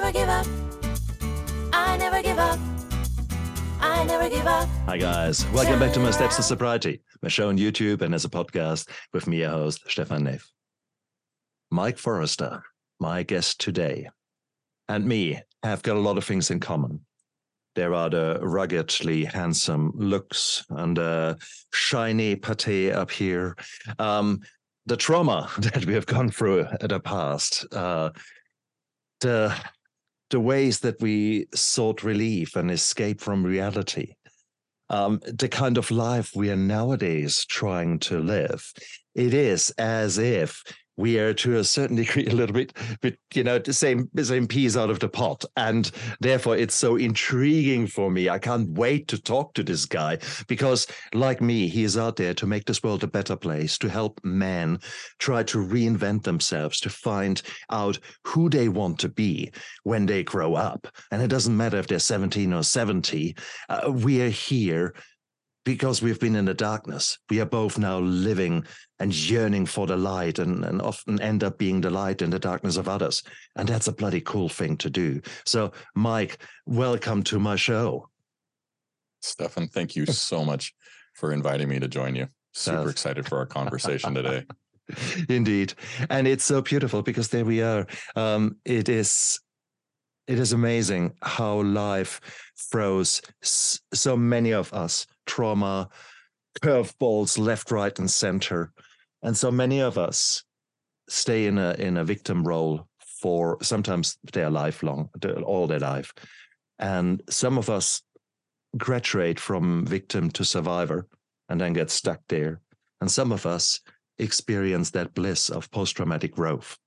never give up. I never give up. I never give up. Hi, guys. Welcome back to My Steps to Sobriety, my show on YouTube and as a podcast with me, your host, Stefan Neff. Mike Forrester, my guest today, and me have got a lot of things in common. There are the ruggedly handsome looks and the shiny pate up here. Um, the trauma that we have gone through in the past, uh, the the ways that we sought relief and escape from reality, um, the kind of life we are nowadays trying to live. It is as if we are to a certain degree a little bit, bit, you know, the same same peas out of the pot, and therefore it's so intriguing for me. I can't wait to talk to this guy because, like me, he is out there to make this world a better place, to help men try to reinvent themselves, to find out who they want to be when they grow up, and it doesn't matter if they're seventeen or seventy. Uh, we are here because we've been in the darkness. We are both now living and yearning for the light and, and often end up being the light in the darkness of others. And that's a bloody cool thing to do. So, Mike, welcome to my show. Stefan, thank you so much for inviting me to join you. Super excited for our conversation today. Indeed. And it's so beautiful because there we are. Um, it is it is amazing how life throws so many of us trauma, curveballs left, right, and center. And so many of us stay in a in a victim role for sometimes their lifelong, all their life. And some of us graduate from victim to survivor and then get stuck there. And some of us experience that bliss of post-traumatic growth.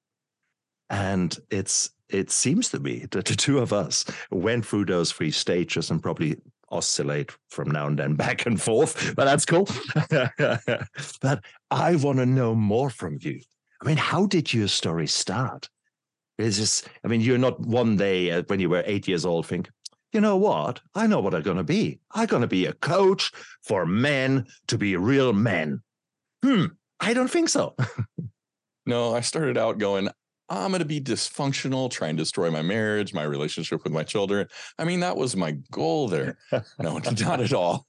And it's it seems to me that the two of us went through those three stages and probably oscillate from now and then back and forth, but that's cool. but I want to know more from you. I mean, how did your story start? Is this, I mean, you're not one day uh, when you were eight years old think, you know what? I know what I'm going to be. I'm going to be a coach for men to be real men. Hmm, I don't think so. No, I started out going, I'm going to be dysfunctional, trying to destroy my marriage, my relationship with my children. I mean, that was my goal there. No, not at all.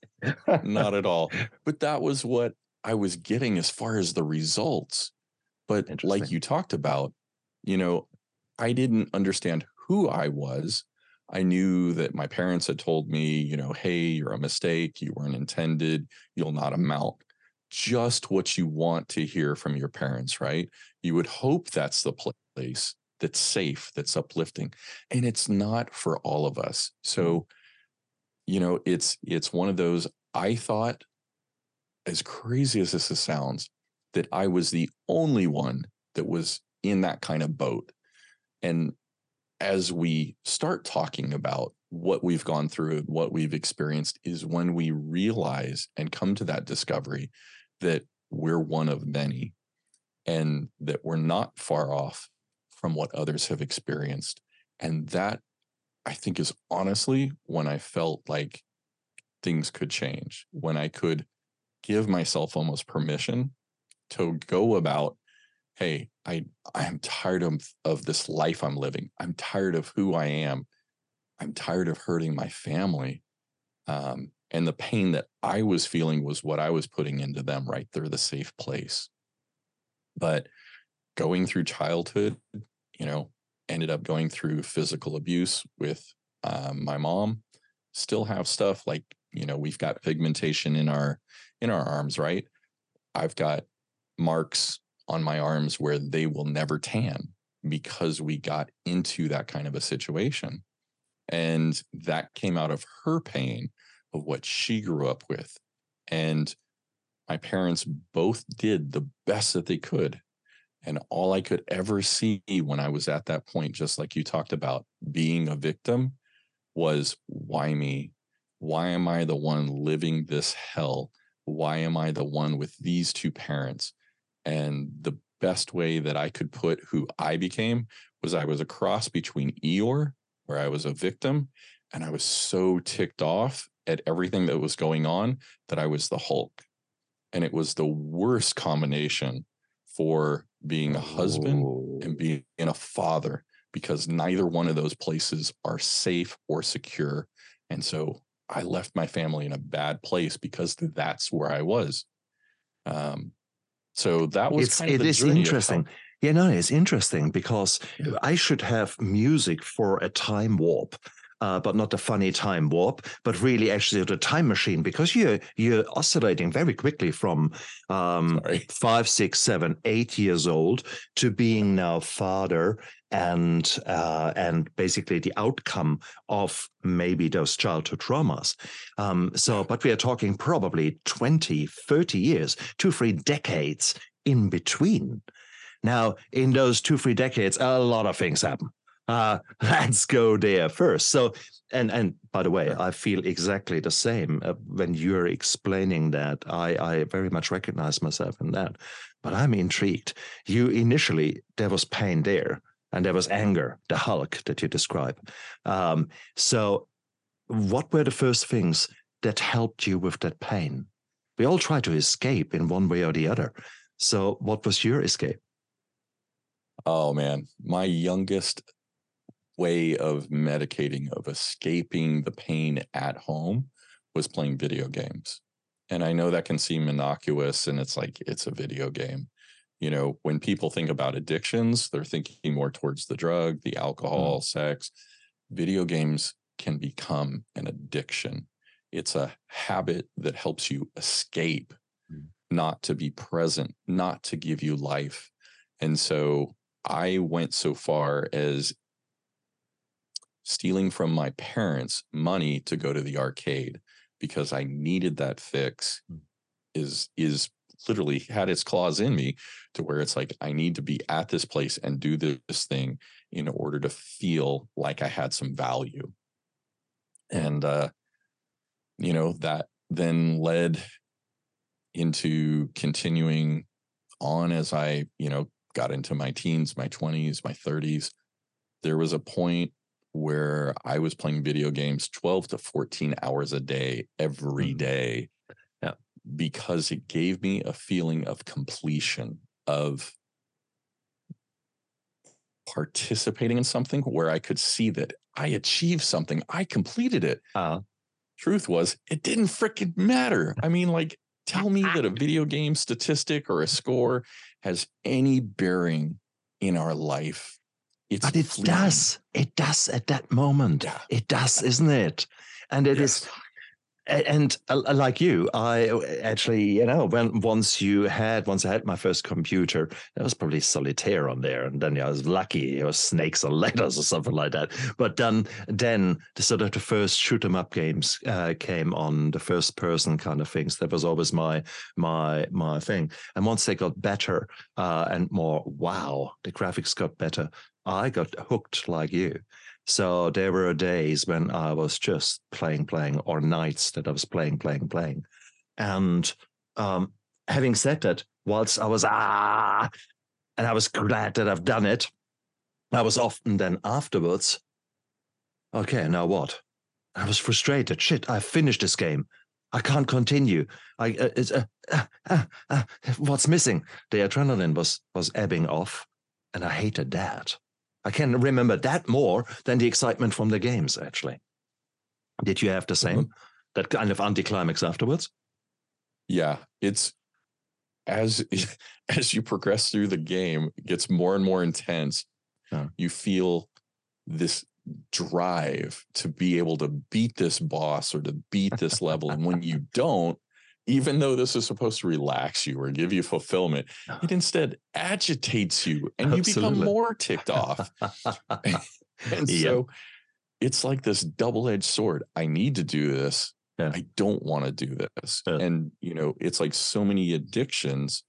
Not at all. But that was what I was getting as far as the results. But like you talked about, you know, I didn't understand who I was. I knew that my parents had told me, you know, hey, you're a mistake. You weren't intended. You'll not amount. Just what you want to hear from your parents, right? You would hope that's the place that's safe, that's uplifting. And it's not for all of us. Mm-hmm. So, you know, it's it's one of those I thought, as crazy as this sounds, that I was the only one that was in that kind of boat. And as we start talking about what we've gone through what we've experienced, is when we realize and come to that discovery that we're one of many and that we're not far off from what others have experienced. And that I think is honestly when I felt like things could change, when I could give myself almost permission to go about, hey, I I'm tired of, of this life I'm living. I'm tired of who I am. I'm tired of hurting my family. Um, and the pain that I was feeling was what I was putting into them, right? They're the safe place. But going through childhood, you know, ended up going through physical abuse with um, my mom. Still have stuff like you know we've got pigmentation in our in our arms, right? I've got marks on my arms where they will never tan because we got into that kind of a situation, and that came out of her pain of what she grew up with, and my parents both did the best that they could and all I could ever see when I was at that point, just like you talked about being a victim, was why me? Why am I the one living this hell? Why am I the one with these two parents? And the best way that I could put who I became was I was a cross between Eeyore, where I was a victim, and I was so ticked off at everything that was going on that I was the Hulk. And it was the worst combination for being a husband Ooh. and being a father because neither one of those places are safe or secure. And so I left my family in a bad place because that's where I was. Um, so that was it's kind of it is journey of how- interesting. Yeah, no, it's interesting because Yeah. I should have music for a time warp. Uh, but not a funny time warp, but really actually the time machine because you're you're oscillating very quickly from um, five, six, seven, eight years old to being now father and uh, and basically the outcome of maybe those childhood traumas. Um, so, but we are talking probably 20, 30 years, two, three decades in between. Now, in those two, three decades, a lot of things happen. Uh, let's go there first. So, and and by the way, I feel exactly the same uh, when you're explaining that. I I very much recognize myself in that. But I'm intrigued. You initially there was pain there, and there was anger, the Hulk that you describe. Um, so, what were the first things that helped you with that pain? We all try to escape in one way or the other. So, what was your escape? Oh man, my youngest way of medicating, of escaping the pain at home was playing video games. And I know that can seem innocuous and it's like it's a video game. You know, when people think about addictions, they're thinking more towards the drug, the alcohol, sex. Video games can become an addiction. It's a habit that helps you escape, Mm. not to be present, not to give you life. And so I went so far as stealing from my parents money to go to the arcade because I needed that fix Mm. is is literally had its claws in me to where it's like I need to be at this place and do this thing in order to feel like I had some value. And uh you know that then led into continuing on as I, you know, got into my teens, my 20s, my 30s. There was a point where I was playing video games 12 to 14 hours a day every Mhm. day. Yeah. Because it gave me a feeling of completion, of participating in something where I could see that I achieved something, I completed it. Uh, Truth was, it didn't freaking matter. I mean, like, tell me that a video game statistic or a score has any bearing in our life. It's but it fleeting. does. It does at that moment. Yeah. It does, isn't it? And it is, Yes. a- and uh, like you, I uh, actually, you know, when once you had, once I had my first computer, there was probably solitaire on there, and then I was lucky it was snakes and ladders or something like that. But then, then the sort of the first shoot 'em up games uh, came on, the first person kind of things. That was always my my my thing. And once they got better uh, and more, wow, the graphics got better. I got hooked like you. So there were days when I was just playing, playing, or nights that I was playing, playing, playing. And um, having said that, whilst I was ah, and I was glad that I've done it, I was often then afterwards, okay, now what? I was frustrated. Shit, I finished this game. I can't continue. I uh, it's, uh, uh, what's missing? The adrenaline was was ebbing off, and I hated that. I can remember that more than the excitement from the games. Actually, did you have the mm-hmm. same? That kind of anticlimax afterwards? Yeah, it's as as you progress through the game, it gets more and more intense. Yeah. You feel this drive to be able to beat this boss or to beat this level. And when you don't, even though this is supposed to relax you or give you fulfillment, it instead agitates you and you become more ticked off. And Yeah. so it's like this double-edged sword. I need to do this. Yeah. I don't want to do this. Yeah. And you know, it's like so many addictions.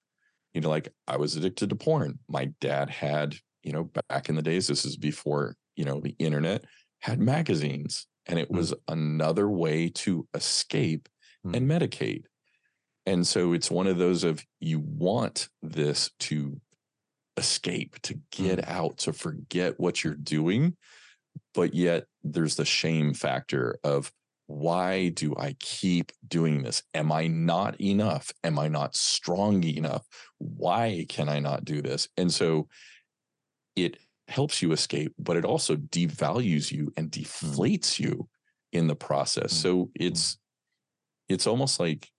You know, like I was addicted to porn. My dad had, you know, back in the days, this is before, you know, the internet had magazines. And it Mm. was another way to escape and medicate. And so it's one of those of you want this to escape, to get mm. out, to forget what you're doing. But yet there's the shame factor of why do I keep doing this? Am I not enough? Am I not strong enough? Why can I not do this? And so it helps you escape, but it also devalues you and mm. deflates you in the process. Mm. So mm. it's it's almost like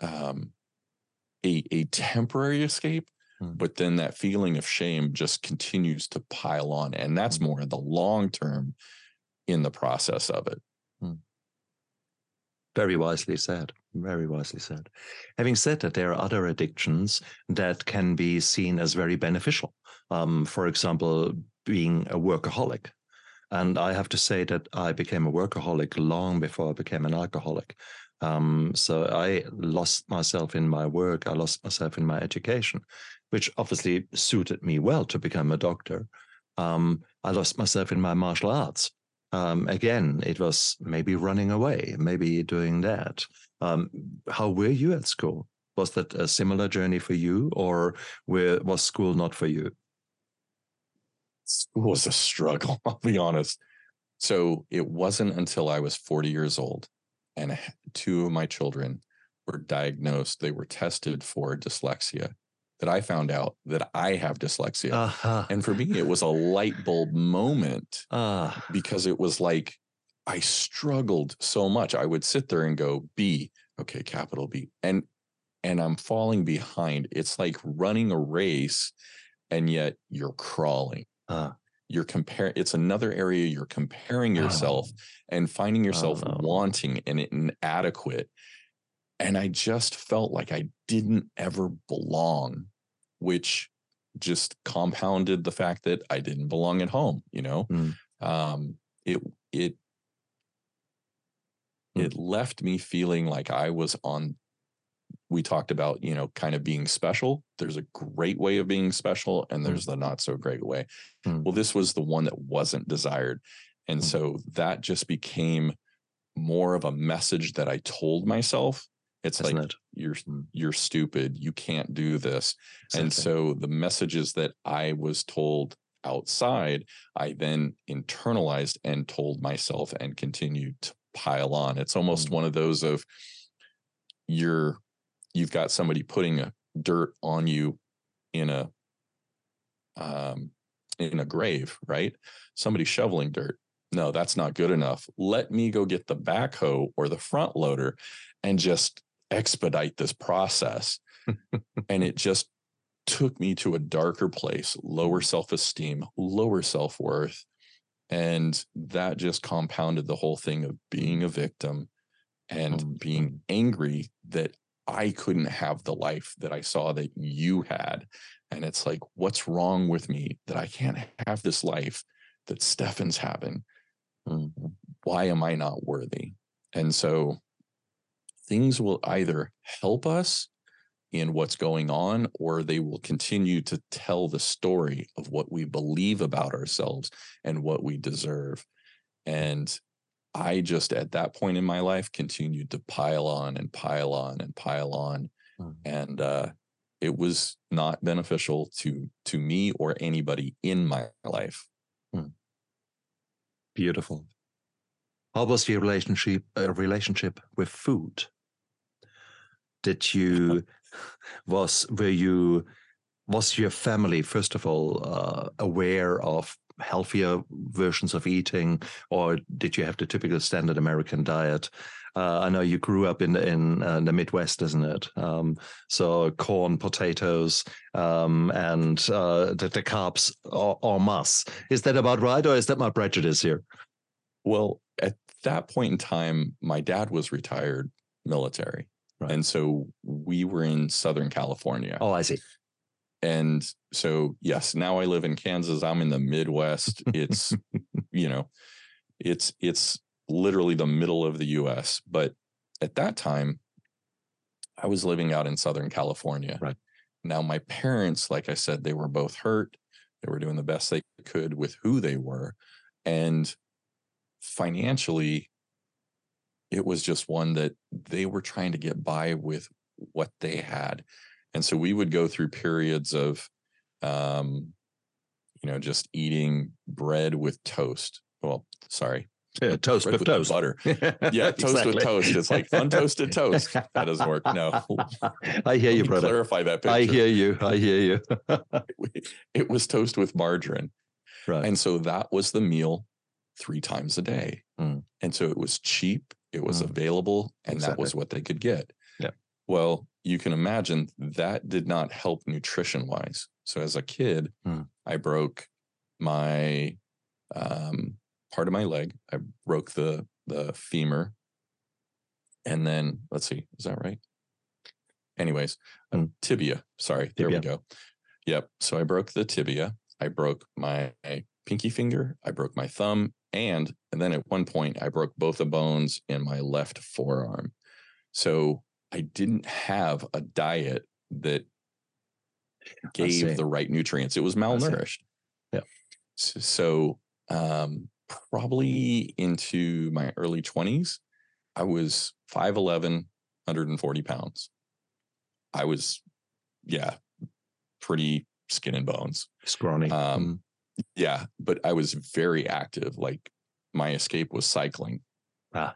um a a temporary escape, Mm. but then that feeling of shame just continues to pile on. And that's Mm. more in the long term in the process of it. Very wisely said. Very wisely said. Having said that, there are other addictions that can be seen as very beneficial. Um, for example, being a workaholic. And I have to say that I became a workaholic long before I became an alcoholic. Um, so I lost myself in my work. I lost myself in my education, which obviously suited me well to become a doctor. Um, I lost myself in my martial arts um, again, it was maybe running away, maybe doing that. Um, how were you at school? Was that a similar journey for you, or were, was school not for you? School was a struggle, I'll be honest. So it wasn't until I was 40 years old and two of my children were diagnosed, they were tested for dyslexia, that I found out that I have dyslexia. Aha. and for me, it was a light bulb moment Ah, because it was like I struggled so much. I would sit there and go, B, okay, capital B. And and I'm falling behind. It's like running a race and yet you're crawling. ah, You're comparing it's another area you're comparing yourself and finding yourself no. wanting and inadequate. And I just felt like I didn't ever belong, which just compounded the fact that I didn't belong at home, you know? Mm. Um, it it it left me feeling like I was on we talked about, you know, kind of being special. There's a great way of being special and there's the not so great way. Mm. Well, this was the one that wasn't desired. And Mm. so that just became more of a message that I told myself. It's isn't like it? you're Mm. you're stupid, you can't do this. And so the messages that I was told outside, I then internalized and told myself and continued to pile on. It's almost Mm. one of those of you're you've got somebody putting a dirt on you in a um in a grave, right? Somebody shoveling dirt. No, that's not good enough. Let me go get the backhoe or the front loader and just expedite this process. and it just took me to a darker place, lower self esteem, lower self worth. And that just compounded the whole thing of being a victim and Mm, being angry that I couldn't have the life that I saw that you had. And it's like, what's wrong with me that I can't have this life that Stefan's having? Why am I not worthy? And so things will either help us in what's going on, or they will continue to tell the story of what we believe about ourselves and what we deserve. And I just at that point in my life continued to pile on and pile on and pile on. Mm. And uh, it was not beneficial to to me or anybody in my life. Beautiful. How was your relationship uh, relationship with food? Did you was were you was your family first of all uh, aware of healthier versions of eating, or did you have the typical standard American diet? Uh, I know you grew up in in uh, the Midwest, isn't it? Um, so corn, potatoes, um, and uh, the, the carbs or, or mass. Is that about right, or is that my prejudice here? Well, at that point in time, my dad was retired military. Right. And so we were in Southern California. Oh, I see. And so, yes, now I live in Kansas. I'm in the Midwest. It's, you know, it's, it's literally the middle of the US. But at that time, I was living out in Southern California. Right. Now, my parents, like I said, they were both hurt. They were doing the best they could with who they were. And financially, it was just one that they were trying to get by with what they had. And so we would go through periods of, um, you know, just eating bread with toast. Well, sorry, Yeah, toast with toast. butter. Yeah, toast with toast. It's like untoasted toast. That doesn't work. No. I hear you, brother. Clarify that picture. I hear you. I hear you. it was toast with margarine. Right. And so that was the meal three times a day. Mm. And so it was cheap, it was Mm. available, and that was what they could get. Yeah. Well, you can imagine that did not help nutrition wise. So as a kid, Mm. I broke my um, part of my leg. I broke the the femur. And then let's see, is that right? Anyways, um, tibia. Sorry, there we go. Yep. So I broke the tibia. I broke my pinky finger. I broke my thumb, and and then at one point I broke both the bones in my left forearm. So I didn't have a diet that gave the right nutrients. It was malnourished. Yeah. S- So, um, probably into my early 20s, I was 5'11, 140 pounds. I was, yeah, pretty skin and bones. Scrawny. Um, Yeah, but I was very active. Like my escape was cycling. Ah,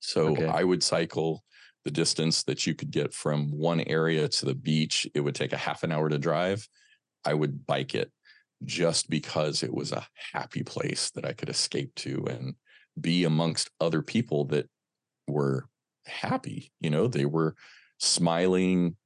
So okay. I would cycle the distance that you could get from one area to the beach. It would take a half an hour to drive. I would bike it just because it was a happy place that I could escape to and be amongst other people that were happy. You know, they were smiling.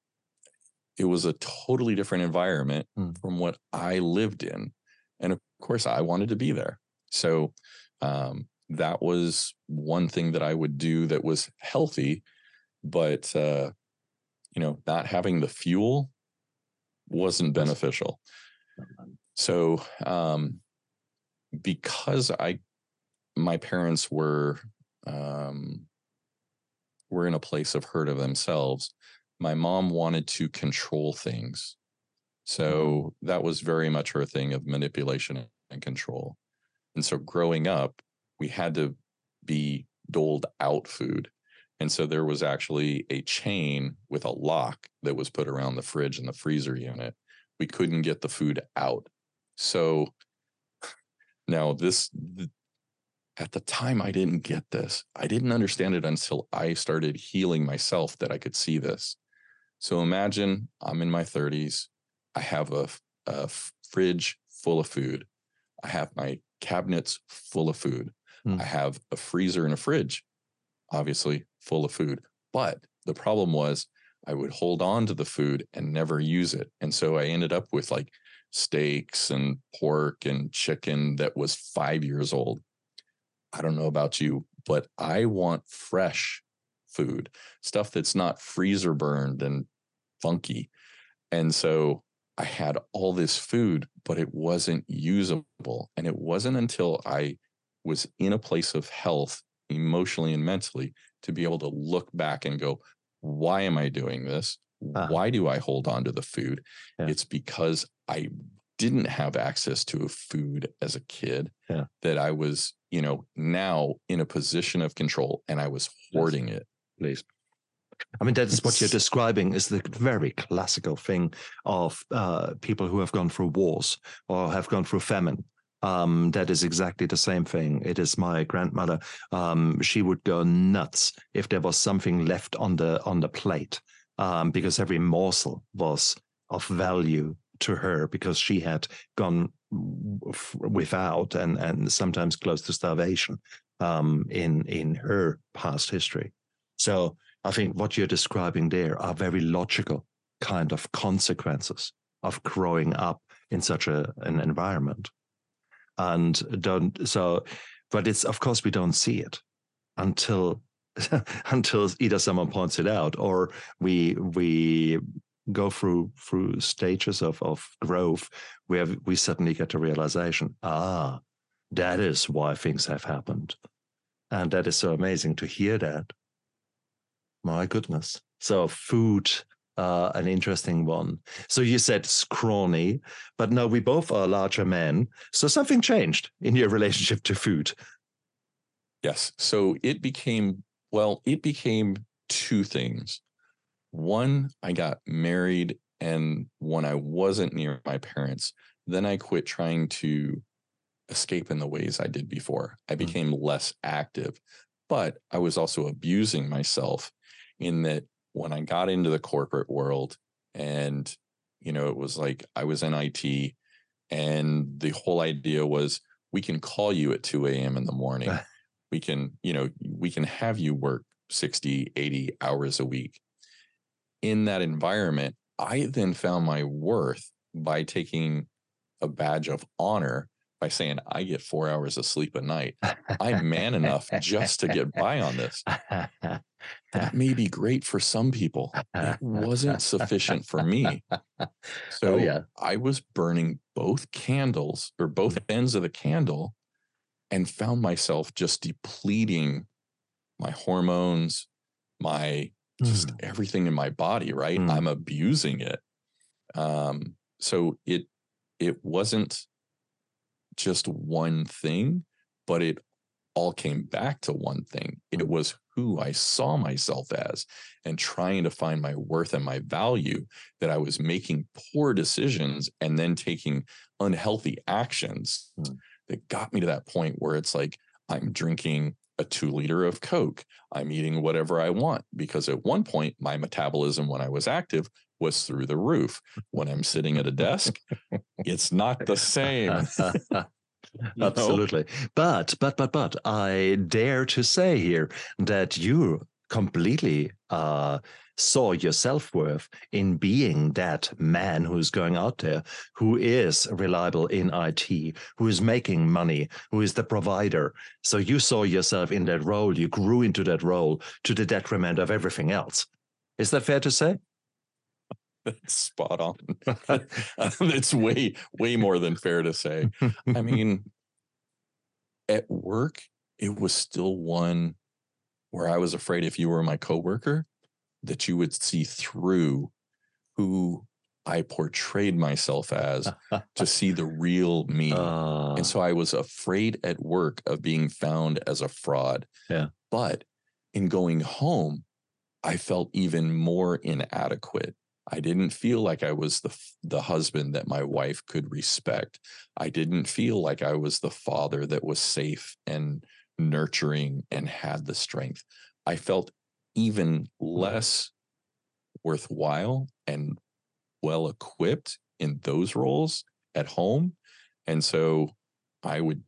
It was a totally different environment Mm. from what I lived in. And of course, I wanted to be there. So um, that was one thing that I would do that was healthy, but uh, you know, not having the fuel wasn't beneficial. So um, because I, my parents were um, were in a place of hurt of themselves. My mom wanted to control things. So that was very much her thing of manipulation and control. And so growing up, we had to be doled out food. And so there was actually a chain with a lock that was put around the fridge and the freezer unit. We couldn't get the food out. So now this, at the time, I didn't get this. I didn't understand it until I started healing myself that I could see this. So imagine I'm in my 30s. I have a, a fridge full of food. I have my cabinets full of food. Mm. I have a freezer and a fridge, obviously full of food. But the problem was I would hold on to the food and never use it. And so I ended up with like steaks and pork and chicken that was five years old. I don't know about you, but I want fresh food, stuff that's not freezer burned and funky. And so I had all this food, but it wasn't usable. And it wasn't until I was in a place of health, emotionally and mentally, to be able to look back and go, why am I doing this? Ah. Why do I hold on to the food? Yeah. It's because I didn't have access to food as a kid Yeah. that I was, you know, now in a position of control and I was hoarding it. please. I mean, that is what you're describing is the very classical thing of uh, people who have gone through wars or have gone through famine. Um, that is exactly the same thing. It is my grandmother. Um, she would go nuts if there was something left on the on the plate, um, because every morsel was of value to her because she had gone f- without and and sometimes close to starvation um, in in her past history. So I think what you're describing there are very logical kind of consequences of growing up in such a an environment. And don't so, but it's of course we don't see it until until either someone points it out or we we go through through stages of of growth where we suddenly get a realization, ah, that is why things have happened. And that is so amazing to hear that. My goodness. So food, uh, an interesting one. So you said scrawny, but no, we both are larger men. So something changed in your relationship to food. Yes. So it became, well, it became two things. One, I got married, and when I wasn't near my parents, then I quit trying to escape in the ways I did before. I became less active, but I was also abusing myself in that when I got into the corporate world and, you know, it was like I was in IT And the whole idea was we can call you at 2 a.m. in the morning. we can, you know, we can have you work 60, 80 hours a week. In that environment, I then found my worth by taking a badge of honor by saying I get four hours of sleep a night. I'm man enough just to get by on this. That may be great for some people. It wasn't sufficient for me. So oh, yeah. I was burning both candles or both ends of the candle and found myself just depleting my hormones, my just Mm. everything in my body, right? Mm. I'm abusing it. Um, so it it wasn't just one thing, but it all came back to one thing. It Mm. was who I saw myself as and trying to find my worth and my value that I was making poor decisions and then taking unhealthy actions Mm. that got me to that point where it's like I'm drinking a two liter of Coke. I'm eating whatever I want because at one point, my metabolism when I was active was through the roof. When I'm sitting at a desk, it's not the same. Absolutely. But, but, but, but, I dare to say here that you completely uh, saw your self worth in being that man who's going out there, who is reliable in IT, who is making money, who is the provider. So you saw yourself in that role. You grew into that role to the detriment of everything else. Is that fair to say? That's spot on. That's way, way more than fair to say. I mean, at work, it was still one where I was afraid if you were my coworker, that you would see through who I portrayed myself as to see the real me. Uh, And so I was afraid at work of being found as a fraud. Yeah. But in going home, I felt even more inadequate. I didn't feel like I was the the husband that my wife could respect. I didn't feel like I was the father that was safe and nurturing and had the strength. I felt even less worthwhile and well equipped in those roles at home. And so I would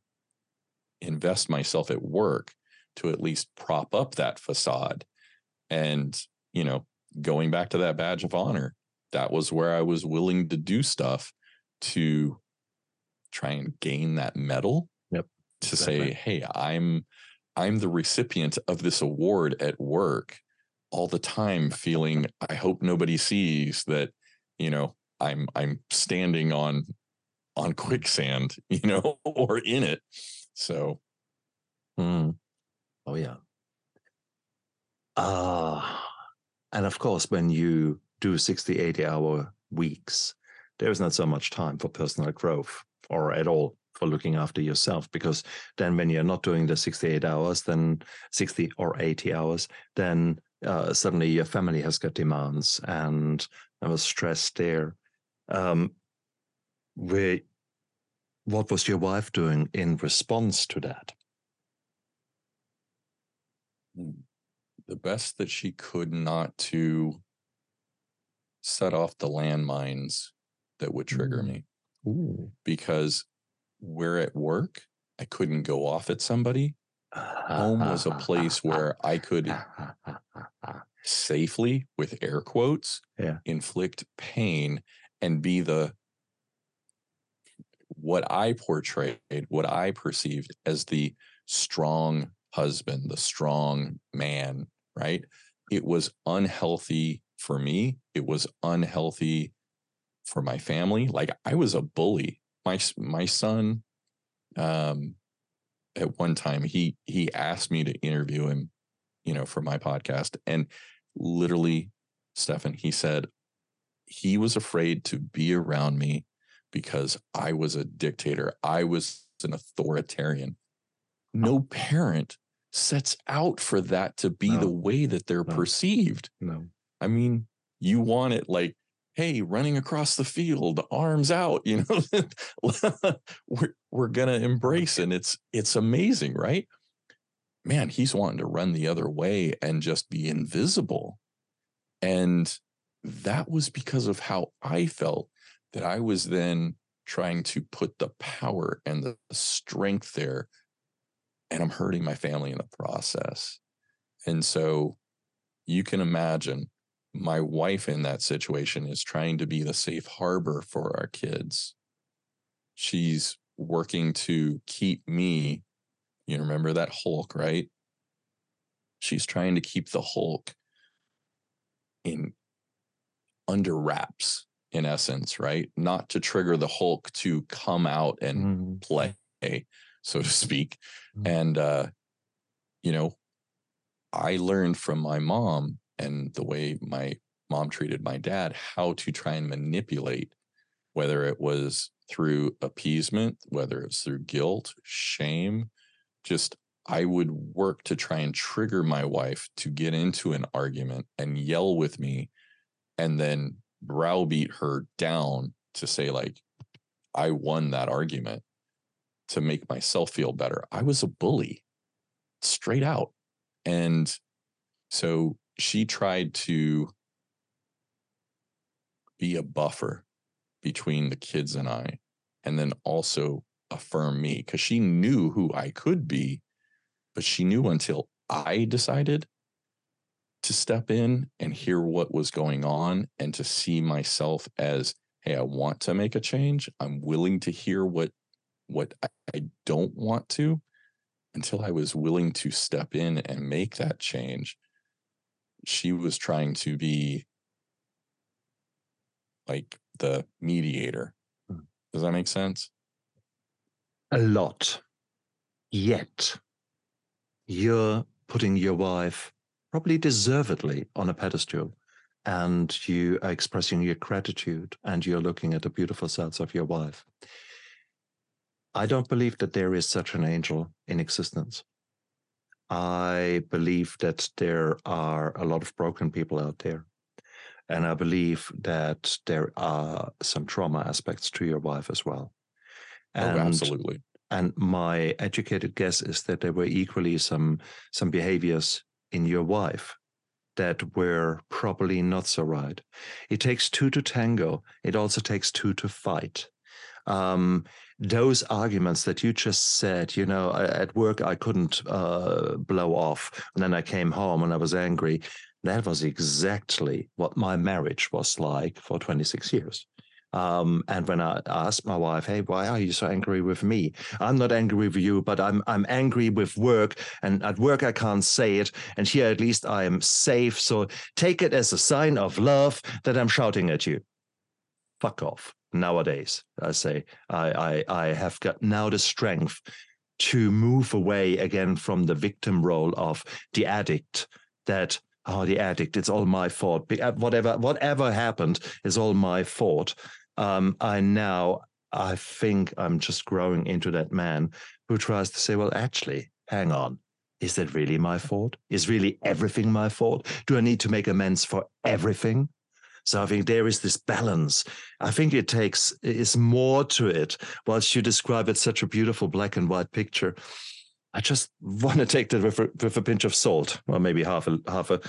invest myself at work to at least prop up that facade. And, you know, going back to that badge of honor, that was where I was willing to do stuff to try and gain that medal. Yep, To exactly. say, hey, I'm I'm the recipient of this award at work all the time, feeling I hope nobody sees that, you know, I'm I'm standing on on quicksand, you know, or in it. So Mm. Oh yeah. Ah, and of course, when you do 60, 80 hour weeks, there is not so much time for personal growth or at all for looking after yourself because then when you're not doing the 68 hours, then 60 or 80 hours, then uh, suddenly your family has got demands and there was stress there. Um, where, what was your wife doing in response to that? The best that she could not to set off the landmines that would trigger Mm. me Ooh. because we're at work. I couldn't go off at somebody. Home was a place where I could safely, with air quotes, Yeah. inflict pain and be the what I portrayed, what I perceived as the strong husband, the strong man, right? It was unhealthy for me. It was unhealthy for my family. Like I was a bully. My my son um at one time he he asked me to interview him, you know, for my podcast and literally Stefan, he said he was afraid to be around me because I was a dictator. I was an authoritarian. No parent sets out for that to be the way that they're No. perceived. No. I mean, you want it like, hey, running across the field, arms out, you know, we're, we're gonna embrace and it's it's amazing, right? Man, he's wanting to run the other way and just be invisible. And that was because of how I felt that I was then trying to put the power and the strength there. And I'm hurting my family in the process. And so you can imagine my wife in that situation is trying to be the safe harbor for our kids. She's working to keep me, you remember that Hulk, right? She's trying to keep the Hulk in under wraps in essence, right? Not to trigger the Hulk to come out and Mm. play, so to speak. Mm. And uh, you know, I learned from my mom and the way my mom treated my dad how to try and manipulate, whether it was through appeasement, whether it's through guilt, shame, just I would work to try and trigger my wife to get into an argument and yell with me and then browbeat her down to say, like, I won that argument to make myself feel better. I was a bully straight out. And so she tried to be a buffer between the kids and I, and then also affirm me because she knew who I could be, but she knew until I decided to step in and hear what was going on and to see myself as hey i want to make a change i'm willing to hear what what i, I don't want to until i was willing to step in and make that change she was trying to be like the mediator Hmm. does that make sense a lot. Yet you're putting your wife probably deservedly on a pedestal and you are expressing your gratitude and you're looking at the beautiful sides of your wife. I don't believe that there is such an angel in existence. I believe that there are a lot of broken people out there. And I believe that there are some trauma aspects to your wife as well. oh absolutely and my educated guess is that there were equally some some behaviors in your wife that were probably not so right. It takes two to tango. It also takes two to fight. Um, those arguments that you just said, you know, I- at work I couldn't uh, blow off, and then I came home and I was angry. That was exactly what my marriage was like for 26 years. Um, and when I asked my wife, "Hey, why are you so angry with me?" I'm not angry with you, but I'm I'm angry with work, and at work I can't say it, and here at least I am safe. So take it as a sign of love that I'm shouting at you. Fuck off. Nowadays, I say I I, I have got now the strength to move away again from the victim role of the addict. That oh, the addict, it's all my fault. Uh, Whatever whatever happened is all my fault um, I now I think I'm just growing into that man who tries to say, well, actually, hang on. Is that really my fault? Is really everything my fault? Do I need to make amends for everything? So I think there is this balance. I think it takes is more to it. Whilst you describe it such a beautiful black and white picture, I just want to take that with a, with a pinch of salt, or maybe half a half a,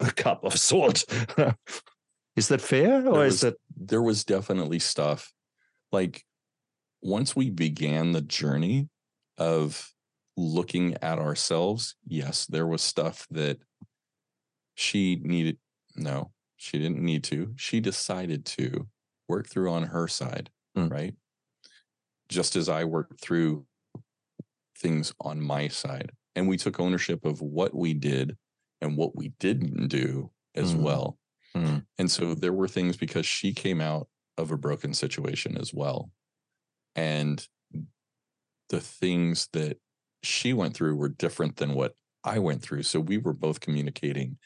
a cup of salt. is that fair, or There is was- that there was definitely stuff like once we began the journey of looking at ourselves yes there was stuff that she needed no she didn't need to she decided to work through on her side Mm. right just as i worked through things on my side and we took ownership of what we did and what we didn't do as Mm. well Mm. and so there were things because she came out of a broken situation as well. And the things that she went through were different than what I went through. So we were both communicating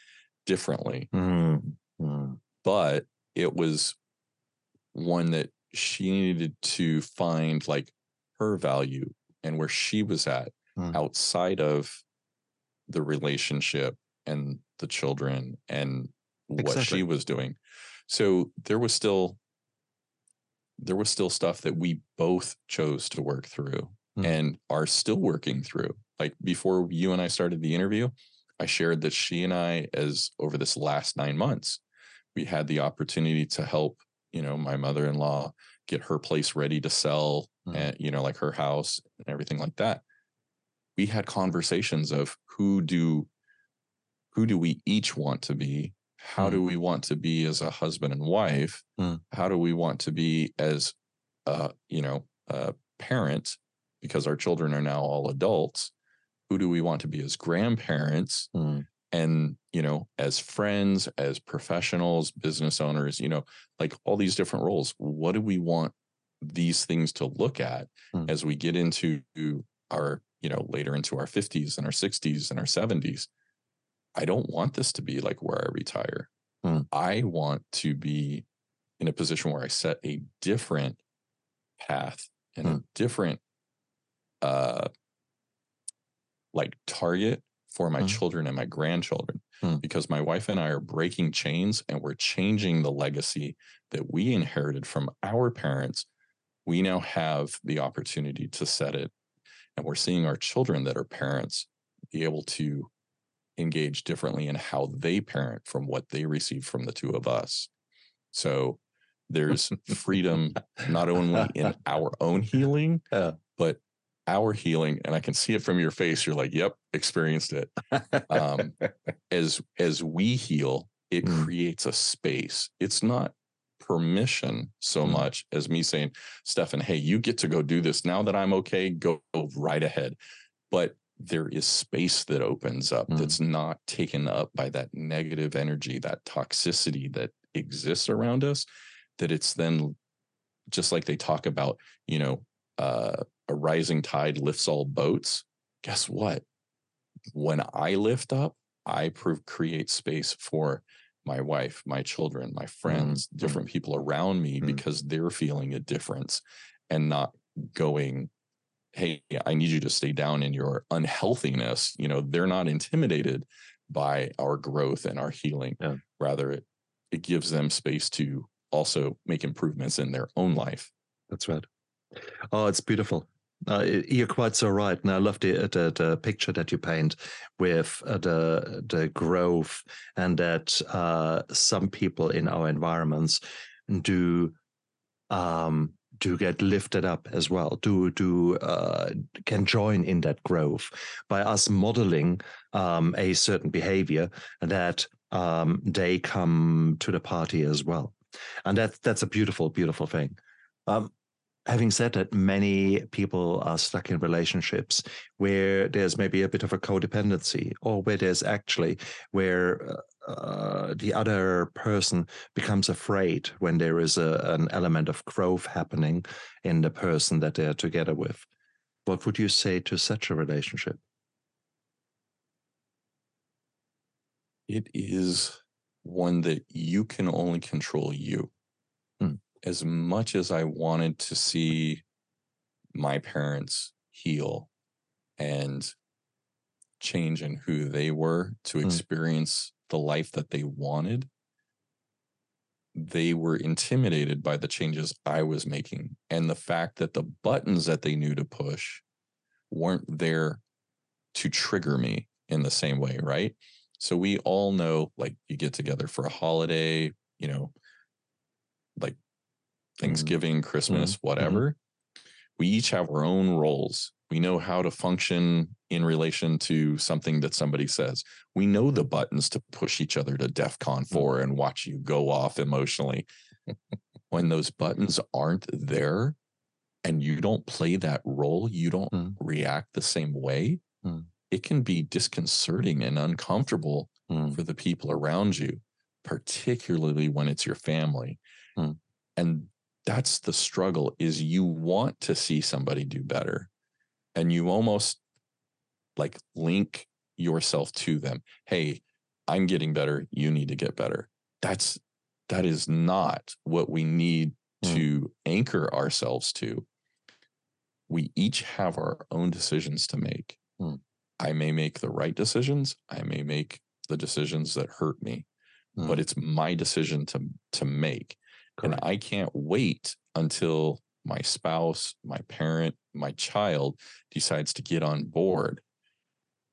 differently, Mm, mm, but it was one that she needed to find like her value and where she was at Mm. outside of the relationship and the children and what Exactly. she was doing. So there was still there was still stuff that we both chose to work through Mm. and are still working through. Like before you and I started the interview, I shared that she and I as over this last 9 months we had the opportunity to help, you know, my mother-in-law get her place ready to sell Mm. and you know like her house and everything like that. We had conversations of who do who do we each want to be? How do we want to be as a husband and wife? Mm. how do we want to be as uh you know uh parents because our children are now all adults. Who do we want to be as grandparents? Mm. And you know as friends as professionals business owners you know like all these different roles what do we want these things to look at Mm. as we get into our you know later into our 50s and our 60s and our 70s i don't want this to be like where i retire Mm. i want to be in a position where i set a different path and a different uh like target for my Mm. children and my grandchildren Mm. because my wife and I are breaking chains and we're changing the legacy that we inherited from our parents. We now have the opportunity to set it. And we're seeing our children that are parents be able to engage differently in how they parent from what they receive from the two of us. So there's freedom not only in our own healing, Yeah. but our healing. And I can see it from your face. You're like, yep, experienced it um, as as we heal it Mm. creates a space it's not permission so Mm. much as me saying stefan hey you get to go do this now that i'm okay go, go right ahead but there is space that opens up Mm. that's not taken up by that negative energy that toxicity that exists around us that it's then just like they talk about you know uh, a rising tide lifts all boats guess what when I lift up, I create space for my wife, my children, my friends, different people around me Mm. because they're feeling a difference and not going, Hey, I need you to stay down in your unhealthiness. You know, they're not intimidated by our growth and our healing. Yeah. Rather, it, it gives them space to also make improvements in their own life. That's right. Oh, it's beautiful. Uh, you're quite so right, and I love the the, the picture that you paint with uh, the the growth, and that uh, some people in our environments do um, do get lifted up as well. Do do uh, can join in that growth by us modeling um, a certain behavior that um, they come to the party as well, and that's that's a beautiful beautiful thing. Um, having said that, many people are stuck in relationships where there's maybe a bit of a codependency, or where there's actually where uh, the other person becomes afraid when there is a, an element of growth happening in the person that they're together with. What would you say to such a relationship? it is one that you can only control you. As much as I wanted to see my parents heal and change in who they were to Hmm. experience the life that they wanted, they were intimidated by the changes I was making and the fact that the buttons that they knew to push weren't there to trigger me in the same way, right? So we all know like you get together for a holiday, you know, like Thanksgiving, Christmas, whatever. We each have our own roles. We know how to function in relation to something that somebody says. We know the buttons to push each other to DEFCON 4 and watch you go off emotionally. when those buttons aren't there and you don't play that role, you don't Mm. react the same way, Mm. it can be disconcerting and uncomfortable Mm. for the people around you, particularly when it's your family. Hmm. And that's the struggle is you want to see somebody do better and you almost like link yourself to them. Hey, I'm getting better, you need to get better. That's that is not what we need Hmm. to anchor ourselves to. We each have our own decisions to make. Hmm. I may make the right decisions, I may make the decisions that hurt me Hmm. but it's my decision to to make and i can't wait until my spouse my parent my child decides to get on board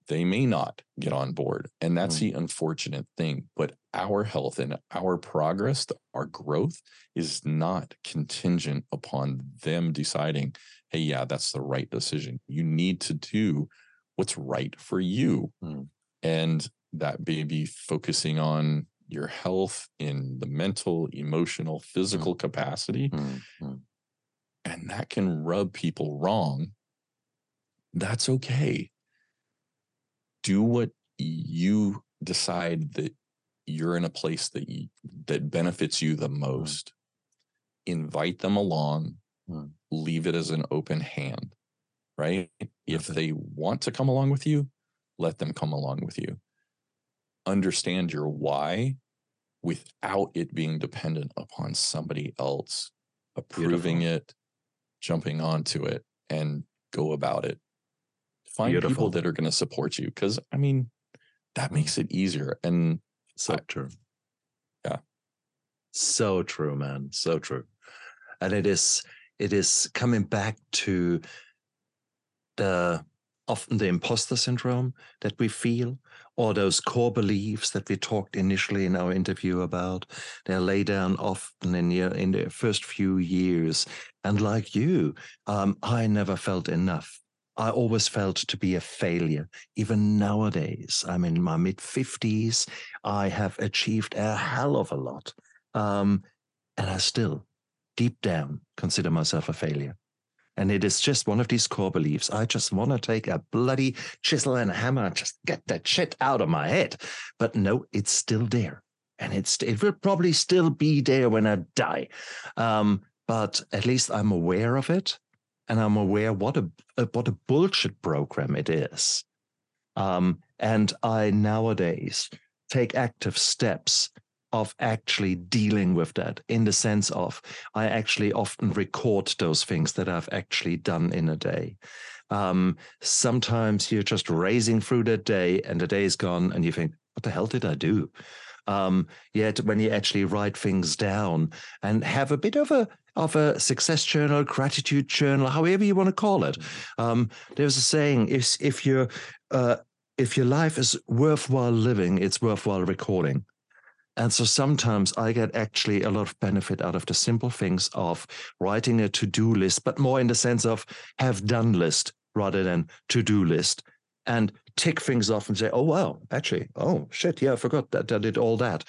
they may not get on board and that's Hmm. the unfortunate thing but our health and our progress, our growth is not contingent upon them deciding, hey, yeah, that's the right decision. You need to do what's right for you. Mm. And that may be focusing on your health in the mental, emotional, physical capacity. Mm, mm. And that can rub people wrong. That's okay. Do what you decide that you're in a place that you, that benefits you the most. Invite them along. Mm. Leave it as an open hand. Right? If they want to come along with you, let them come along with you. Understand your why without it being dependent upon somebody else approving Beautiful. it, jumping onto it, and go about it. Find Beautiful. people that are going to support you because, I mean, that makes it easier. And So I- true. Yeah. So true, man. So true. And it is it is coming back to the often the imposter syndrome that we feel or those core beliefs that we talked initially in our interview about. They're laid down often in your in the first few years. And like you um, i never felt enough. I always felt to be a failure. Even nowadays i'm in my mid 50s i have achieved a hell of a lot. Um, and i still deep down consider myself a failure and it is just one of these core beliefs. I just want to take a bloody chisel and hammer and just get that shit out of my head. But no, it's still there. And it's it will probably still be there when I die. Um, but at least I'm aware of it. And I'm aware what a uh, what a bullshit program it is. Um, and I nowadays take active steps of actually dealing with that in the sense of I actually often record those things that I've actually done in a day. Um, sometimes you're just racing through that day and the day is gone and you think, what the hell did I do? Um, yet when you actually write things down and have a bit of a of a success journal, gratitude journal, however you want to call it. Um, there's a saying: if if your uh, if your life is worthwhile living, it's worthwhile recording. And so sometimes I get actually a lot of benefit out of the simple things of writing a to do list, but more in the sense of have done list rather than to do list and tick things off and say, oh, wow, actually, oh, shit, yeah, I forgot that I did all that.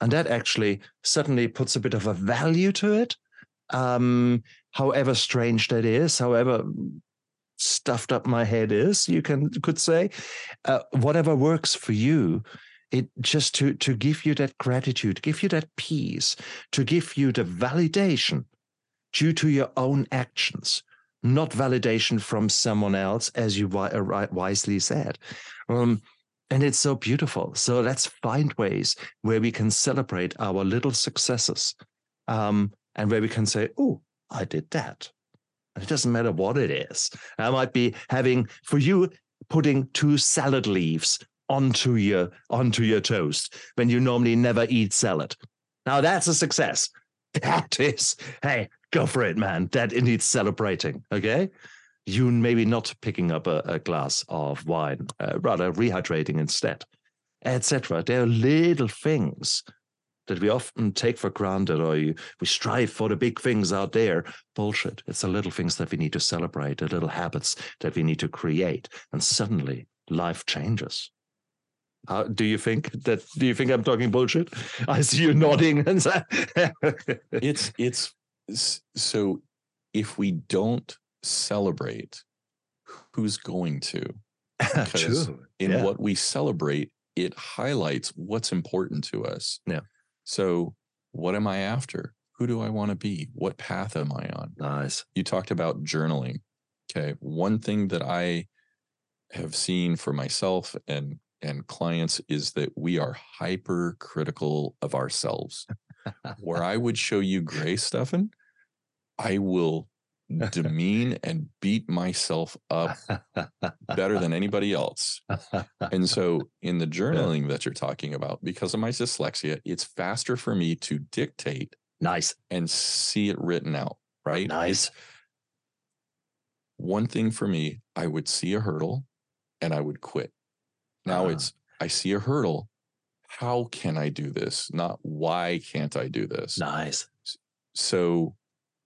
And that actually suddenly puts a bit of a value to it. Um, however strange that is, however stuffed up my head is, you can could say, uh, whatever works for you it just to to give you that gratitude give you that peace to give you the validation due to your own actions not validation from someone else as you uh, wisely said. Um, and it's so beautiful. So let's find ways where we can celebrate our little successes um, and where we can say oh i did that. And it doesn't matter what it is. I might be having for you putting two salad leaves onto your onto your toast when you normally never eat salad. Now that's a success. That is, hey, go for it, man. That needs celebrating. Okay, you maybe not picking up a, a glass of wine, uh, rather rehydrating instead, etc. There are little things that we often take for granted, or you, we strive for the big things out there. Bullshit. It's the little things that we need to celebrate, the little habits that we need to create, and suddenly life changes. Uh, do you think that? Do you think I'm talking bullshit? I see you nodding. And it's it's so if we don't celebrate who's going to because True. in Yeah. what we celebrate it highlights what's important to us Yeah. so what am i after who do i want to be what path am i on Nice. you talked about journaling okay one thing that i have seen for myself and and clients is that we are hyper critical of ourselves where i would show you gray Stefan, i will demean and beat myself up better than anybody else and so in the journaling that you're talking about because of my dyslexia it's faster for me to dictate nice. and see it written out right Nice. one thing for me, I would see a hurdle and I would quit. Now Ah. it's I see a hurdle. how can I do this? Not why can't I do this? Nice. So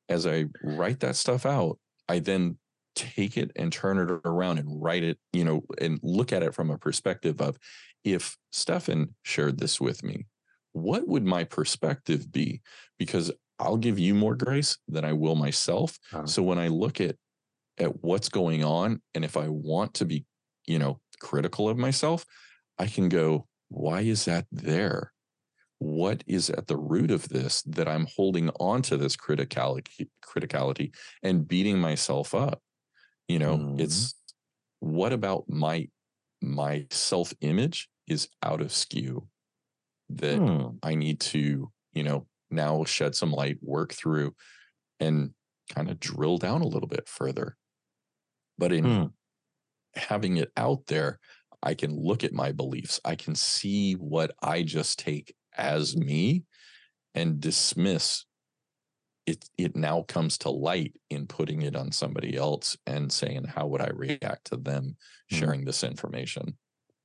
as I write that stuff out, I then take it and turn it around and write it, you know, and look at it from a perspective of if Stefan shared this with me, what would my perspective be? Because I'll give you more grace than I will myself. Uh-huh. So when I look at at what's going on and if I want to be, you know, critical of myself, I can go, why is that there? What is at the root of this that I'm holding on to this criticality criticality and beating myself up? You know, Mhm. it's what about my my self-image is out of skew that Hmm. I need to, you know, now shed some light, work through, and kind of drill down a little bit further. But in Hmm. Having it out there, I can look at my beliefs. I can see what I just take as me and dismiss it. It now comes to light in putting it on somebody else and saying, how would I react to them Hmm. sharing this information?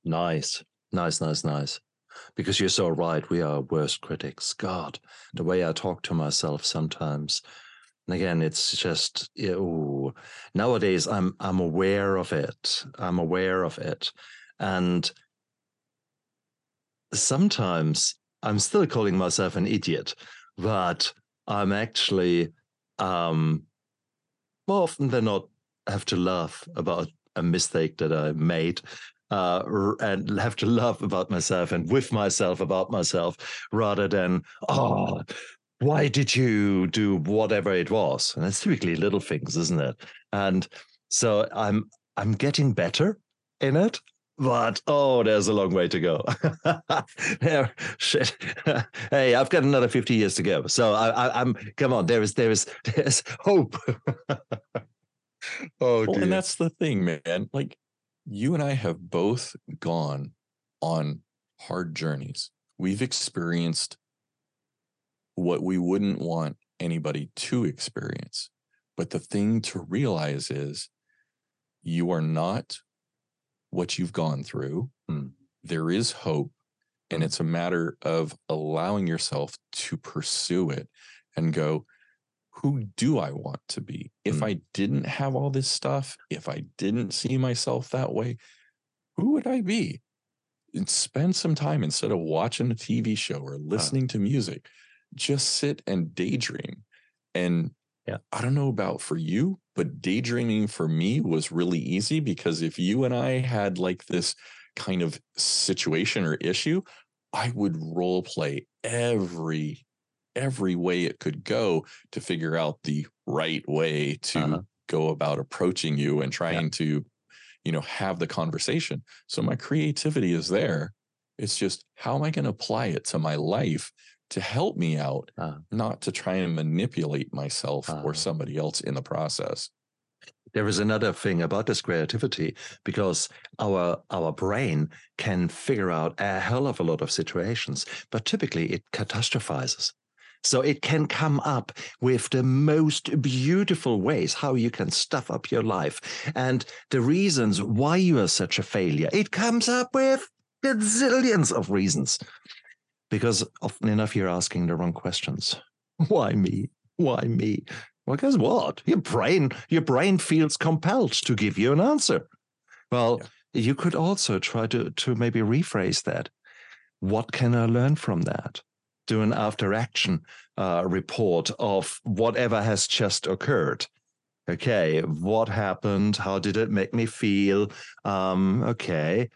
Nice, nice, nice, nice. Because you're so right. We are worst critics. God, the way I talk to myself sometimes. And again, it's just ew. nowadays. I'm I'm aware of it. I'm aware of it, and sometimes I'm still calling myself an idiot, but I'm actually um, more often than not have to laugh about a mistake that I made uh, and have to laugh about myself and with myself about myself rather than, oh, why did you do whatever it was? And it's typically little things, isn't it? And so I'm I'm getting better in it, but oh, there's a long way to go. yeah, shit. hey, I've got another 50 years to go. So I, I, I'm come on, there is there is there's hope. oh, Well, and that's the thing, man. Like you and I have both gone on hard journeys. We've experienced what we wouldn't want anybody to experience. But the thing to realize is you are not what you've gone through. Hmm. There is hope. And Hmm. it's a matter of allowing yourself to pursue it and go, who do I want to be? If Hmm. I didn't have all this stuff, if I didn't see myself that way, who would I be? And spend some time instead of watching a TV show or listening to music, just sit and daydream. And Yeah. I don't know about for you, but daydreaming for me was really easy because if you and I had like this kind of situation or issue, I would role play every every way it could go to figure out the right way to Uh-huh. go about approaching you and trying to you know have the conversation so my creativity is there it's just how am i going to apply it to my life to help me out Uh. not to try and manipulate myself Uh. or somebody else in the process there is another thing about this creativity because our our brain can figure out a hell of a lot of situations but typically it catastrophizes so it can come up with the most beautiful ways how you can stuff up your life and the reasons why you are such a failure it comes up with gazillions of reasons because often enough you're asking the wrong questions why me why me well, guess what? Your brain, your brain feels compelled to give you an answer. Well, you could also try to to maybe rephrase that. What can I learn from that? Do an after action uh, report of whatever has just occurred. Okay, what happened? How did it make me feel? Um, okay,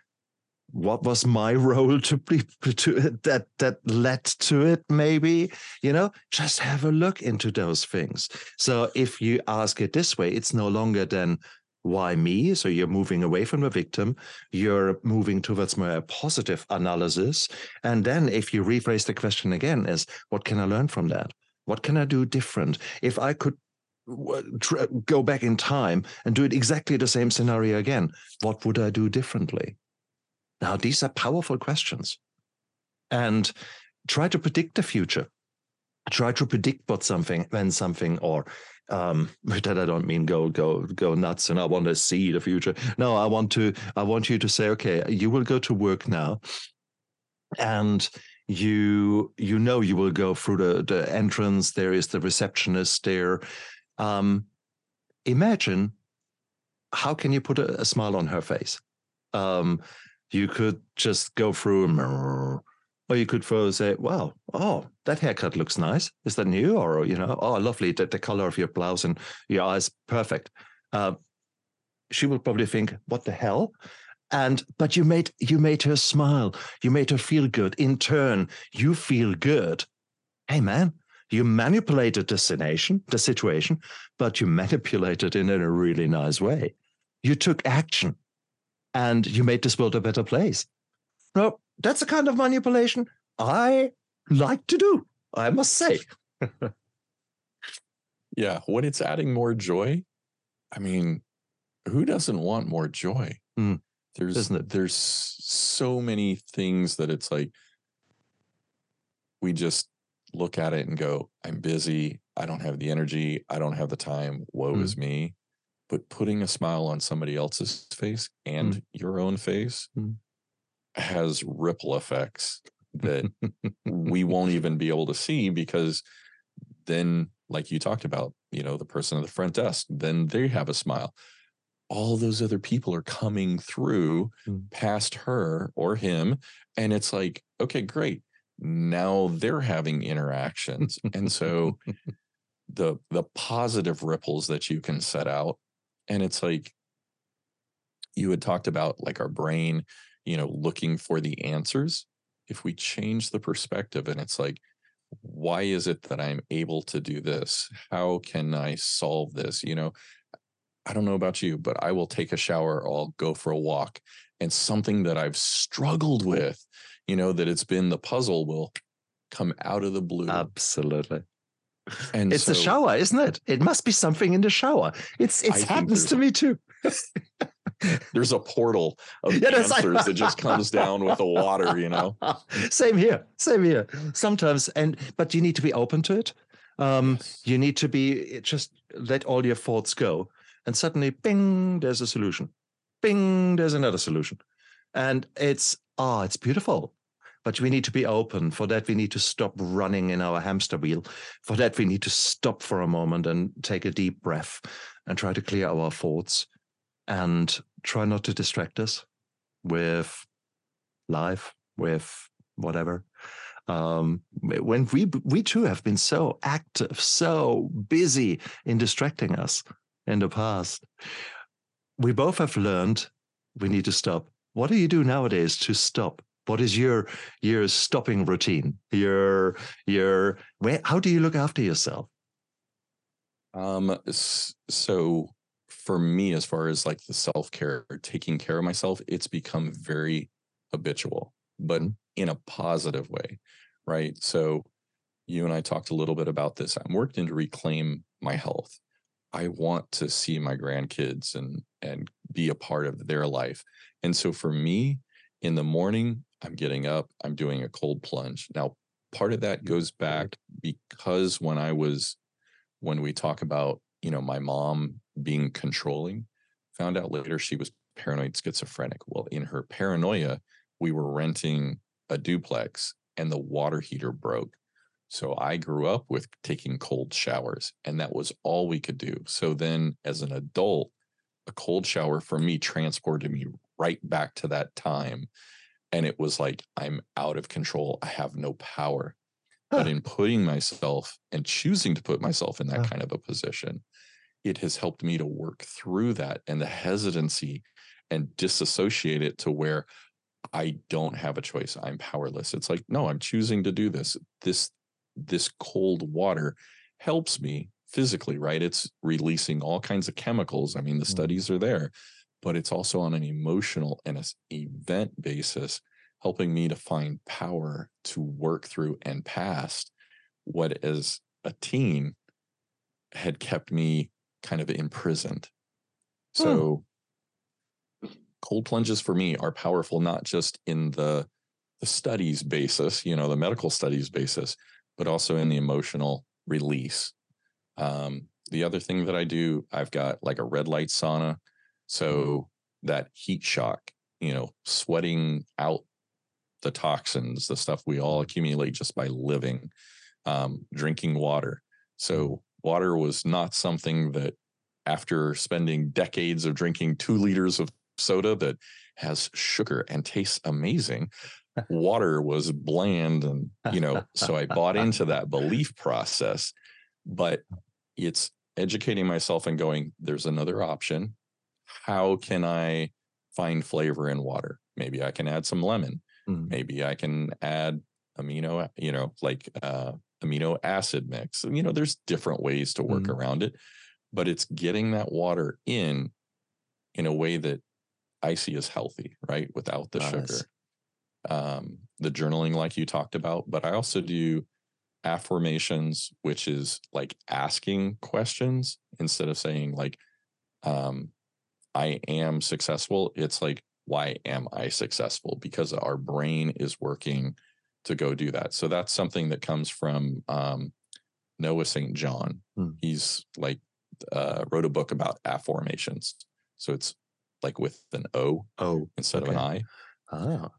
what was my role to be to that that led to it? Maybe you know, just have a look into those things. So if you ask it this way, it's no longer then why me? So you're moving away from the victim, you're moving towards more positive analysis. And then if you rephrase the question again is what can I learn from that? What can I do different? If I could go back in time and do it exactly the same scenario again, what would I do differently? Now, these are powerful questions. And try to predict the future. Try to predict what something, when something, or um, that I don't mean go go go nuts and I want to see the future. No, I want to I want you to say, okay, you will go to work now, and you you know you will go through the the entrance. There is the receptionist there. Um, imagine how can you put a, a smile on her face? Um, you could just go through or you could say, "Wow, oh, that haircut looks nice. Is that new?" Or you know, "Oh, lovely. The, the color of your blouse and your eyes, perfect." Uh, she will probably think, "What the hell?" And but you made you made her smile. You made her feel good. In turn, you feel good. Hey, man, you manipulated the destination, the situation, but you manipulated it in a really nice way. You took action, and you made this world a better place. No, that's the kind of manipulation I like to do, I must say. yeah, when it's adding more joy, I mean, who doesn't want more joy? Mm, there's there's so many things that it's like we just look at it and go, I'm busy, I don't have the energy, I don't have the time, woe mm. is me. But putting a smile on somebody else's face and mm. your own face mm has ripple effects that we won't even be able to see because then like you talked about you know the person at the front desk then they have a smile all those other people are coming through mm. past her or him and it's like okay great now they're having interactions and so the the positive ripples that you can set out and it's like you had talked about like our brain you know, looking for the answers, if we change the perspective and it's like, why is it that I'm able to do this? How can I solve this? You know, I don't know about you, but I will take a shower or I'll go for a walk. And something that I've struggled with, you know, that it's been the puzzle will come out of the blue. Absolutely. And it's so, the shower, isn't it? It must be something in the shower. It's it happens to me too. there's a portal of yeah, answers that just comes down with the water, you know. Same here. Same here. Sometimes, and but you need to be open to it. Um. You need to be just let all your thoughts go, and suddenly, bing, there's a solution. Bing, there's another solution, and it's ah, oh, it's beautiful. But we need to be open. For that, we need to stop running in our hamster wheel. For that, we need to stop for a moment and take a deep breath and try to clear our thoughts and try not to distract us with life, with whatever. Um, when we we too have been so active, so busy in distracting us in the past, we both have learned we need to stop. What do you do nowadays to stop? What is your your stopping routine? Your your where? How do you look after yourself? Um. So for me, as far as like the self care, taking care of myself, it's become very habitual, but mm-hmm. in a positive way. Right. So you and I talked a little bit about this. I'm working to reclaim my health. I want to see my grandkids and and be a part of their life. And so for me, in the morning, I'm getting up, I'm doing a cold plunge. Now, part of that goes mm-hmm. back because when I was when we talk about, you know, my mom being controlling. Found out later she was paranoid schizophrenic. Well, in her paranoia, we were renting a duplex and the water heater broke. So I grew up with taking cold showers, and that was all we could do. So then, as an adult, a cold shower for me transported me right back to that time. And it was like, I'm out of control. I have no power. Huh. But in putting myself and choosing to put myself in that huh. kind of a position, it has helped me to work through that and the hesitancy and disassociate it to where I don't have a choice. I'm powerless. It's like, no, I'm choosing to do this. This this cold water helps me physically, right? It's releasing all kinds of chemicals. I mean, the mm. studies are there, but it's also on an emotional and an event basis, helping me to find power to work through and past what as a teen had kept me kind of imprisoned. Hmm. So hmm. cold plunges for me are powerful not just in the the studies basis, you know, the medical studies basis, but also in the emotional release. Um, the other thing that I do, I've got like a red light sauna. So that heat shock, you know, sweating out the toxins, the stuff we all accumulate just by living, um, drinking water. So water was not something that after spending decades of drinking two liters of soda that has sugar and tastes amazing, water was bland. And, you know, so I bought into that belief process, but it's educating myself and going, there's another option. How can I find flavor in water? Maybe I can add some lemon. Mm. Maybe I can add amino, you know, like uh, amino acid mix. You know, there's different ways to work Mhm. around it, but it's getting that water in in a way that I see as healthy, right? Without the Nice. sugar. Um, the journaling, like you talked about, but I also do affirmations, which is like asking questions instead of saying like, um, I am successful. It's like, why am I successful? Because our brain is working to go do that. So that's something that comes from um, Noah St. John. Hmm. He's like uh, wrote a book about affirmations. So it's like with an O Oh, instead of an I. ah,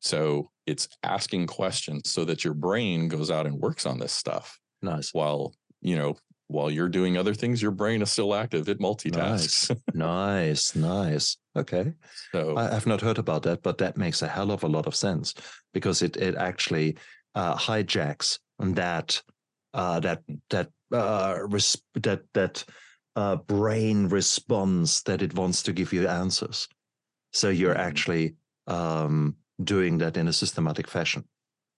So it's asking questions so that your brain goes out and works on this stuff nice, while, you know, while you're doing other things, your brain is still active. It multitasks. nice, nice. nice. Okay. so I, I've not heard about that, but that makes a hell of a lot of sense because it it actually uh, hijacks that uh, that that uh, res- that that uh, brain response that it wants to give you answers. So you're Mhm. actually um, doing that in a systematic fashion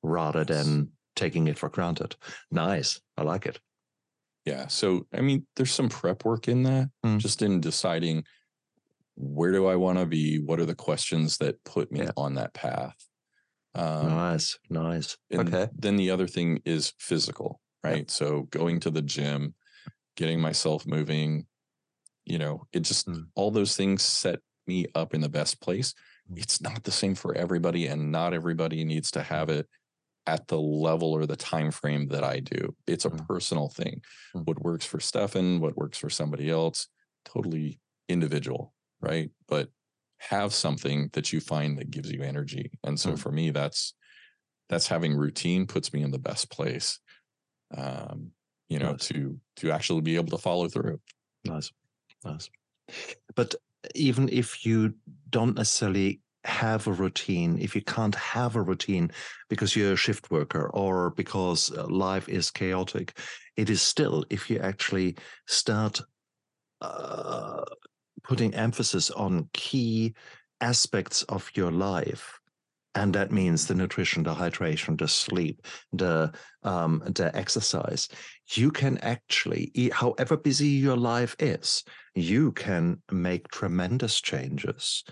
rather than taking it for granted. Nice, I like it. Yeah. So I mean, there's some prep work in that, Mm. just in deciding where do I want to be? What are the questions that put me Yeah. on that path? Um, nice, nice. Okay. then the other thing is physical, right? So going to the gym, getting myself moving, you know, it just Mm. all those things set me up in the best place. Mm. It's not the same for everybody, and not everybody needs to have it at the level or the time frame that I do. It's a Mm. personal thing. Mm. What works for Stefan, what works for somebody else, totally individual, right? But have something that you find that gives you energy. And so for me, that's that's having routine puts me in the best place. Um, you know, Nice. to to actually be able to follow through. Nice, nice. But even if you don't necessarily have a routine, if you can't have a routine because you're a shift worker or because uh, life is chaotic, it is still, if you actually start uh, putting emphasis on key aspects of your life, and that means the nutrition, the hydration, the sleep, the um, the exercise. You can actually, e- however busy your life is, you can make tremendous changes,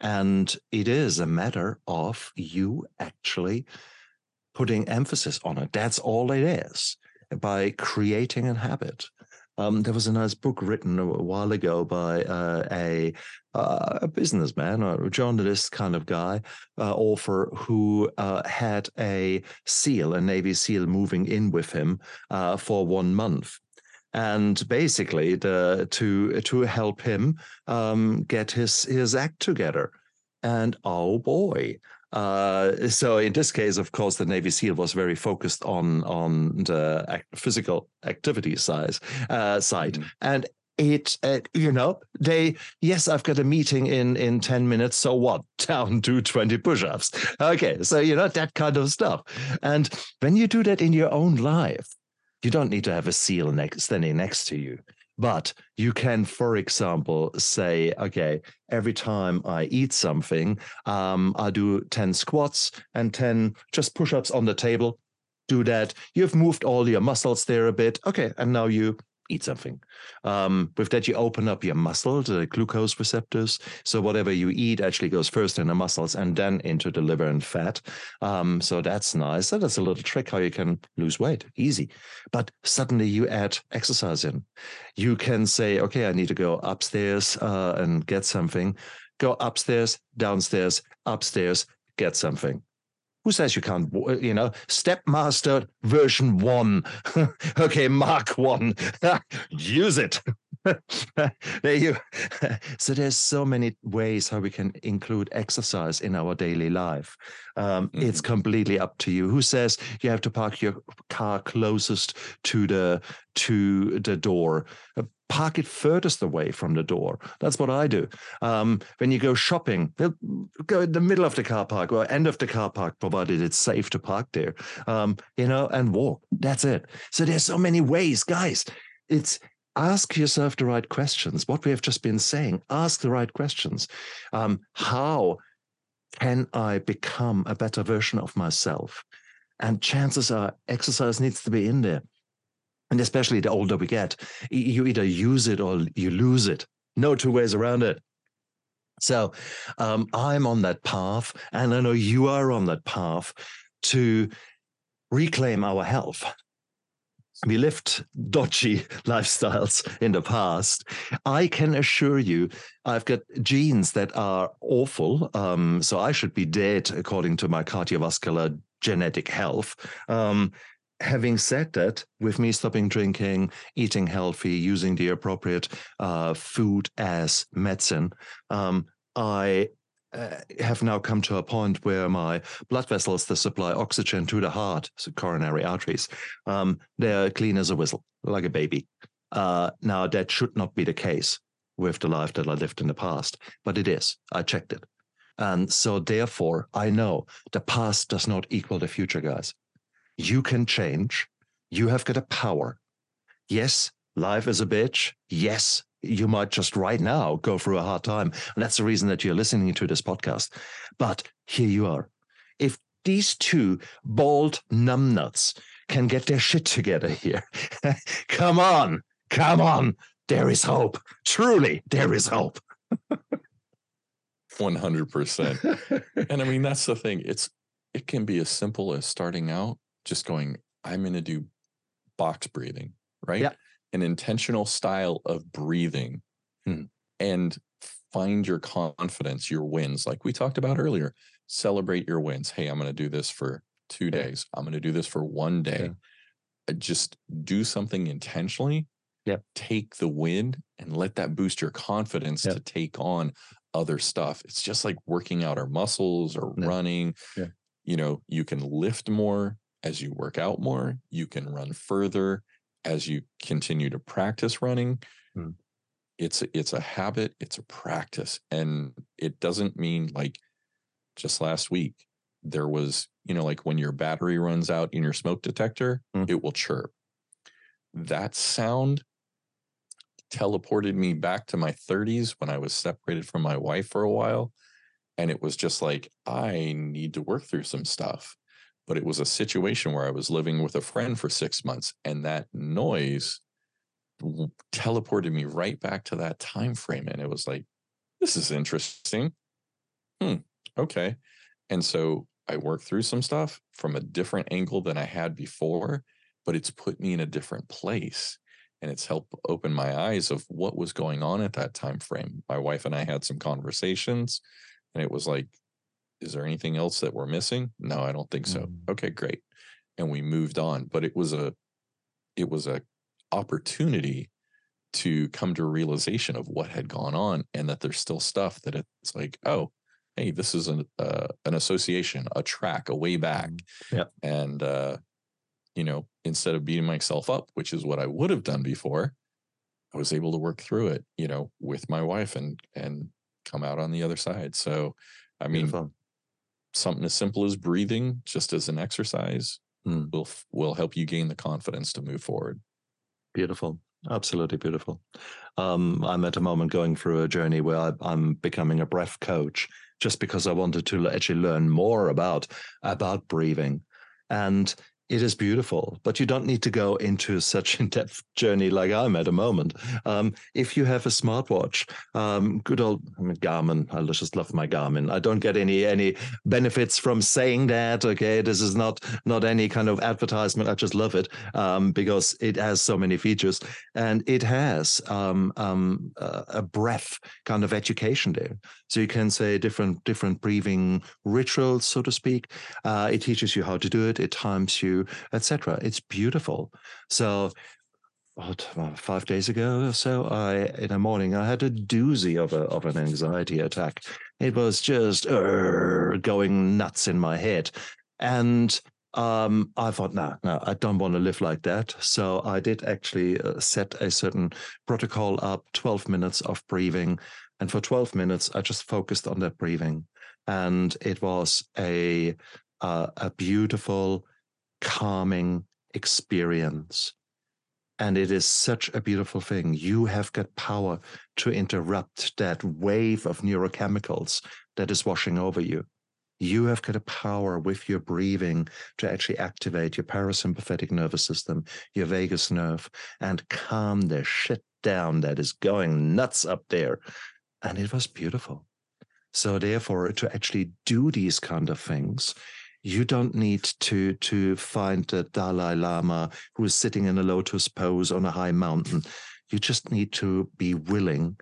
and it is a matter of you actually putting emphasis on it. That's all it is by creating a habit. Um, there was a nice book written a while ago by uh, a uh, a businessman a journalist kind of guy, uh, author who uh, had a SEAL, a Navy SEAL, moving in with him uh, for one month. And basically, the, to to help him um, get his his act together, and oh boy, uh, so in this case, of course, the Navy SEAL was very focused on on the ac- physical activity size uh, side, Mhm. and it uh, you know they yes i've got a meeting in in 10 minutes so what? Down do 20 push-ups. Okay so you know that kind of stuff. And when you do that in your own life you don't need to have a seal next standing next to you but you can for example say okay every time i eat something um, i do 10 squats and 10 just push-ups on the table. Do that. You've moved all your muscles there a bit. Okay and now you eat something um, with that, you open up your muscle, the glucose receptors. So whatever you eat actually goes first in the muscles and then into the liver and fat. Um, so that's nice. So that's a little trick how you can lose weight. Easy. But suddenly you add exercise in. You can say, okay, I need to go upstairs uh, and get something. Go upstairs, downstairs, upstairs, get something. Who says you can't, you know, Stepmaster version one. okay, Mark one. Use it. there you. So there's so many ways how we can include exercise in our daily life. Um, It's completely up to you. Who says you have to park your car closest to the to the door? Park it furthest away from the door. That's what I do. Um, when you go shopping, go in the middle of the car park or end of the car park, provided it's safe to park there. Um, you know, and walk. That's it. So there's so many ways, guys. It's ask yourself the right questions. What we have just been saying, ask the right questions. Um, how can I become a better version of myself? And chances are exercise needs to be in there. And especially the older we get, you either use it or you lose it. No two ways around it. So um, I'm on that path, and I know you are on that path to reclaim our health we lived dodgy lifestyles in the past. I can assure you, I've got genes that are awful. Um, so I should be dead according to my cardiovascular genetic health. Um, having said that, with me stopping drinking, eating healthy, using the appropriate uh, food as medicine, um, I uh, have now come to a point where my blood vessels that supply oxygen to the heart, so coronary arteries, um, they're clean as a whistle, like a baby. Uh, now, that should not be the case with the life that I lived in the past, but it is. I checked it. And so, therefore, I know the past does not equal the future, guys. You can change. You have got a power. Yes, life is a bitch. Yes, you might just right now go through a hard time. And that's the reason that you're listening to this podcast. But here you are. If these two bald numbnuts can get their shit together here, come on, come on. There is hope. Truly, there is hope. 100%. and I mean, that's the thing. It's, it can be as simple as starting out just going, I'm going to do box breathing, right? Yeah an intentional style of breathing hmm. and find your confidence, your wins. Like we talked about earlier, celebrate your wins. Hey, I'm going to do this for two days. I'm going to do this for one day. Yeah. Uh, just do something intentionally. Yeah. Take the win and let that boost your confidence yeah. to take on other stuff. It's just like working out our muscles or yeah. running. Yeah. You know, you can lift more as you work out more. You can run further as you continue to practice running hmm. it's it's a habit it's a practice and it doesn't mean like just last week there was you know like when your battery runs out in your smoke detector hmm. it will chirp that sound teleported me back to my 30s when i was separated from my wife for a while and it was just like i need to work through some stuff but it was a situation where I was living with a friend for six months, and that noise teleported me right back to that time frame, and it was like, this is interesting. Hmm. Okay. And so I worked through some stuff from a different angle than I had before, but it's put me in a different place and it's helped open my eyes of what was going on at that time frame. My wife and I had some conversations and it was like is there anything else that we're missing? No, I don't think so. Mm. Okay, great. And we moved on, but it was a it was a opportunity to come to a realization of what had gone on and that there's still stuff that it's like, oh, hey, this is an uh, an association, a track, a way back. Mm. Yeah. And uh, you know, instead of beating myself up, which is what I would have done before, I was able to work through it, you know, with my wife and and come out on the other side. So I mean, Beautiful something as simple as breathing, just as an exercise, mm. will will help you gain the confidence to move forward. Beautiful, absolutely beautiful. Um, I'm at a moment going through a journey where I, I'm becoming a breath coach, just because I wanted to actually learn more about about breathing, and it is beautiful, but you don't need to go into such in-depth journey like I'm at the moment. Um, if you have a smartwatch, um, good old Garmin, I just love my Garmin. I don't get any any benefits from saying that. Okay, this is not not any kind of advertisement. I just love it um, because it has so many features, and it has um, um, a breath kind of education there. So you can say different different breathing rituals, so to speak. Uh, it teaches you how to do it. It times you etc. It's beautiful. So uh, five days ago or so, I in the morning I had a doozy of a of an anxiety attack. It was just uh, going nuts in my head, and um, I thought, no, no, I don't want to live like that. So I did actually uh, set a certain protocol up, twelve minutes of breathing, and for twelve minutes I just focused on that breathing, and it was a uh, a beautiful, calming experience and it is such a beautiful thing. You have got power to interrupt that wave of neurochemicals that is washing over you. You have got a power with your breathing to actually activate your parasympathetic nervous system, your vagus nerve, and calm the shit down that is going nuts up there. And it was beautiful. So, therefore, to actually do these kind of things, you don't need to to find the Dalai Lama who is sitting in a lotus pose on a high mountain. You just need to be willing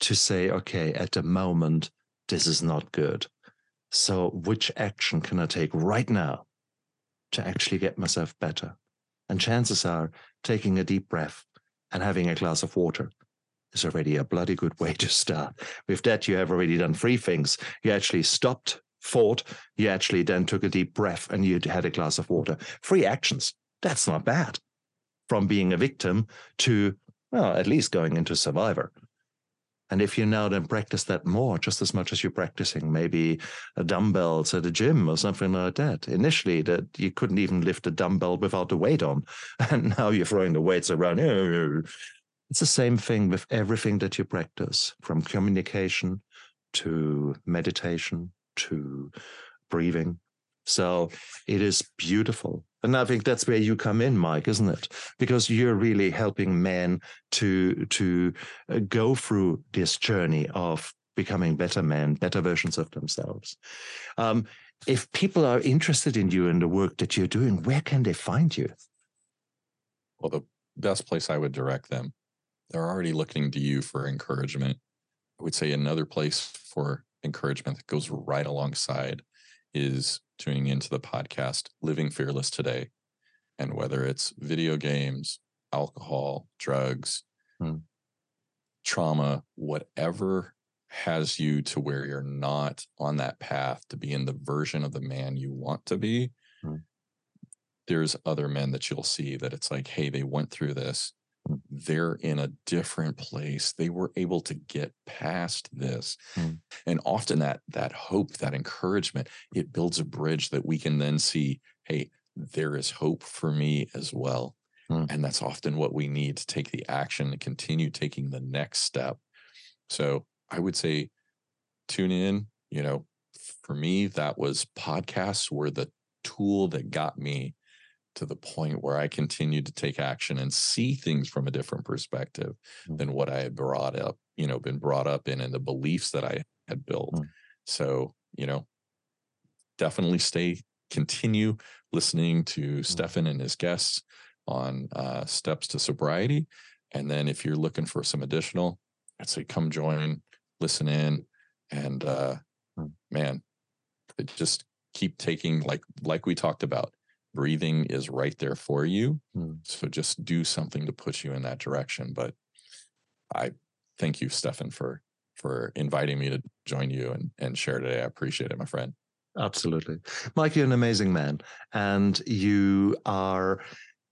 to say, okay, at the moment, this is not good. So, which action can I take right now to actually get myself better? And chances are taking a deep breath and having a glass of water is already a bloody good way to start. With that, you have already done three things. You actually stopped fought, you actually then took a deep breath and you had a glass of water. Free actions. That's not bad. From being a victim to, well, at least going into survivor. And if you now then practice that more, just as much as you're practicing maybe dumbbells at a gym or something like that. Initially, that you couldn't even lift a dumbbell without the weight on, and now you're throwing the weights around. It's the same thing with everything that you practice, from communication to meditation to breathing. So it is beautiful. And I think that's where you come in, Mike, isn't it? Because you're really helping men to to uh, go through this journey of becoming better men, better versions of themselves. Um, if people are interested in you and the work that you're doing, where can they find you? Well, the best place I would direct them, they're already looking to you for encouragement. I would say another place for encouragement that goes right alongside is tuning into the podcast Living Fearless Today. And whether it's video games, alcohol, drugs, hmm. trauma, whatever has you to where you're not on that path to be in the version of the man you want to be, hmm. there's other men that you'll see that it's like, hey, they went through this they're in a different place they were able to get past this mm. and often that that hope that encouragement it builds a bridge that we can then see hey there is hope for me as well mm. and that's often what we need to take the action to continue taking the next step so i would say tune in you know for me that was podcasts were the tool that got me to the point where I continued to take action and see things from a different perspective mm. than what I had brought up, you know, been brought up in and the beliefs that I had built. Mm. So, you know, definitely stay, continue listening to mm. Stefan and his guests on uh, steps to sobriety. And then if you're looking for some additional, I'd say come join, listen in, and uh, mm. man, just keep taking like like we talked about breathing is right there for you. Mm. So just do something to push you in that direction. But I thank you, Stefan, for for inviting me to join you and, and share today. I appreciate it, my friend. Absolutely. Mike, you're an amazing man. And you are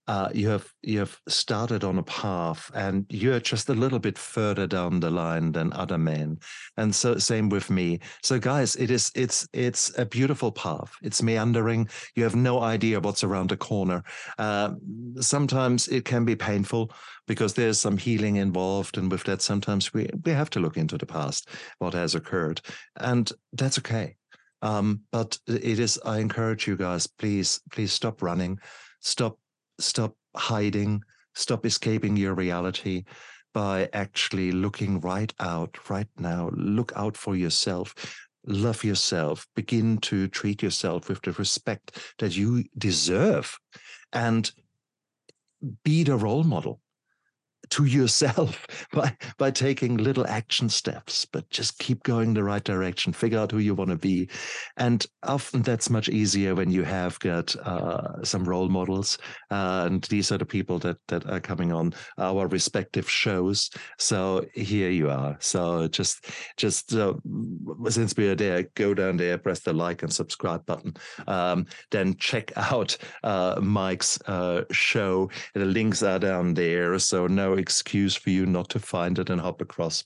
uh, you have you have started on a path and you're just a little bit further down the line than other men. And so same with me. So guys it is it's it's a beautiful path. It's meandering. You have no idea what's around the corner. Uh, sometimes it can be painful because there's some healing involved. And with that sometimes we we have to look into the past what has occurred. And that's okay. Um, but it is i encourage you guys please please stop running. Stop stop hiding, stop escaping your reality by actually looking right out right now. Look out for yourself. Love yourself. Begin to treat yourself with the respect that you deserve and be the role model. To yourself by by taking little action steps but just keep going the right direction figure out who you want to be. And often that's much easier when you have got uh, some role models uh, and these are the people that that are coming on our respective shows. So here you are. So just just uh, since we are there go down there press the like and subscribe button. Um, then check out uh, mike's uh, show. The links are down there so excuse for you not to find it and hop across.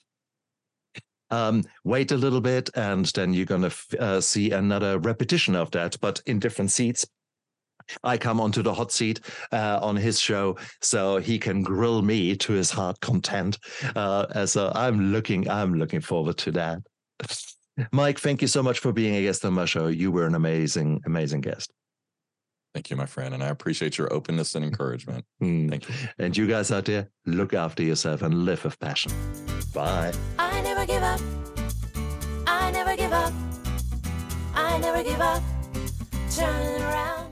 Um, wait a little bit, and then you're going to f- uh, see another repetition of that, but in different seats. I come onto the hot seat uh, on his show, so he can grill me to his heart content. Uh, so I'm looking, I'm looking forward to that. Mike, thank you so much for being a guest on my show. You were an amazing, amazing guest. Thank you, my friend. And I appreciate your openness and encouragement. Mm. Thank you. And you guys out there, look after yourself and live with passion. Bye. I never give up. I never give up. I never give up. Turn around.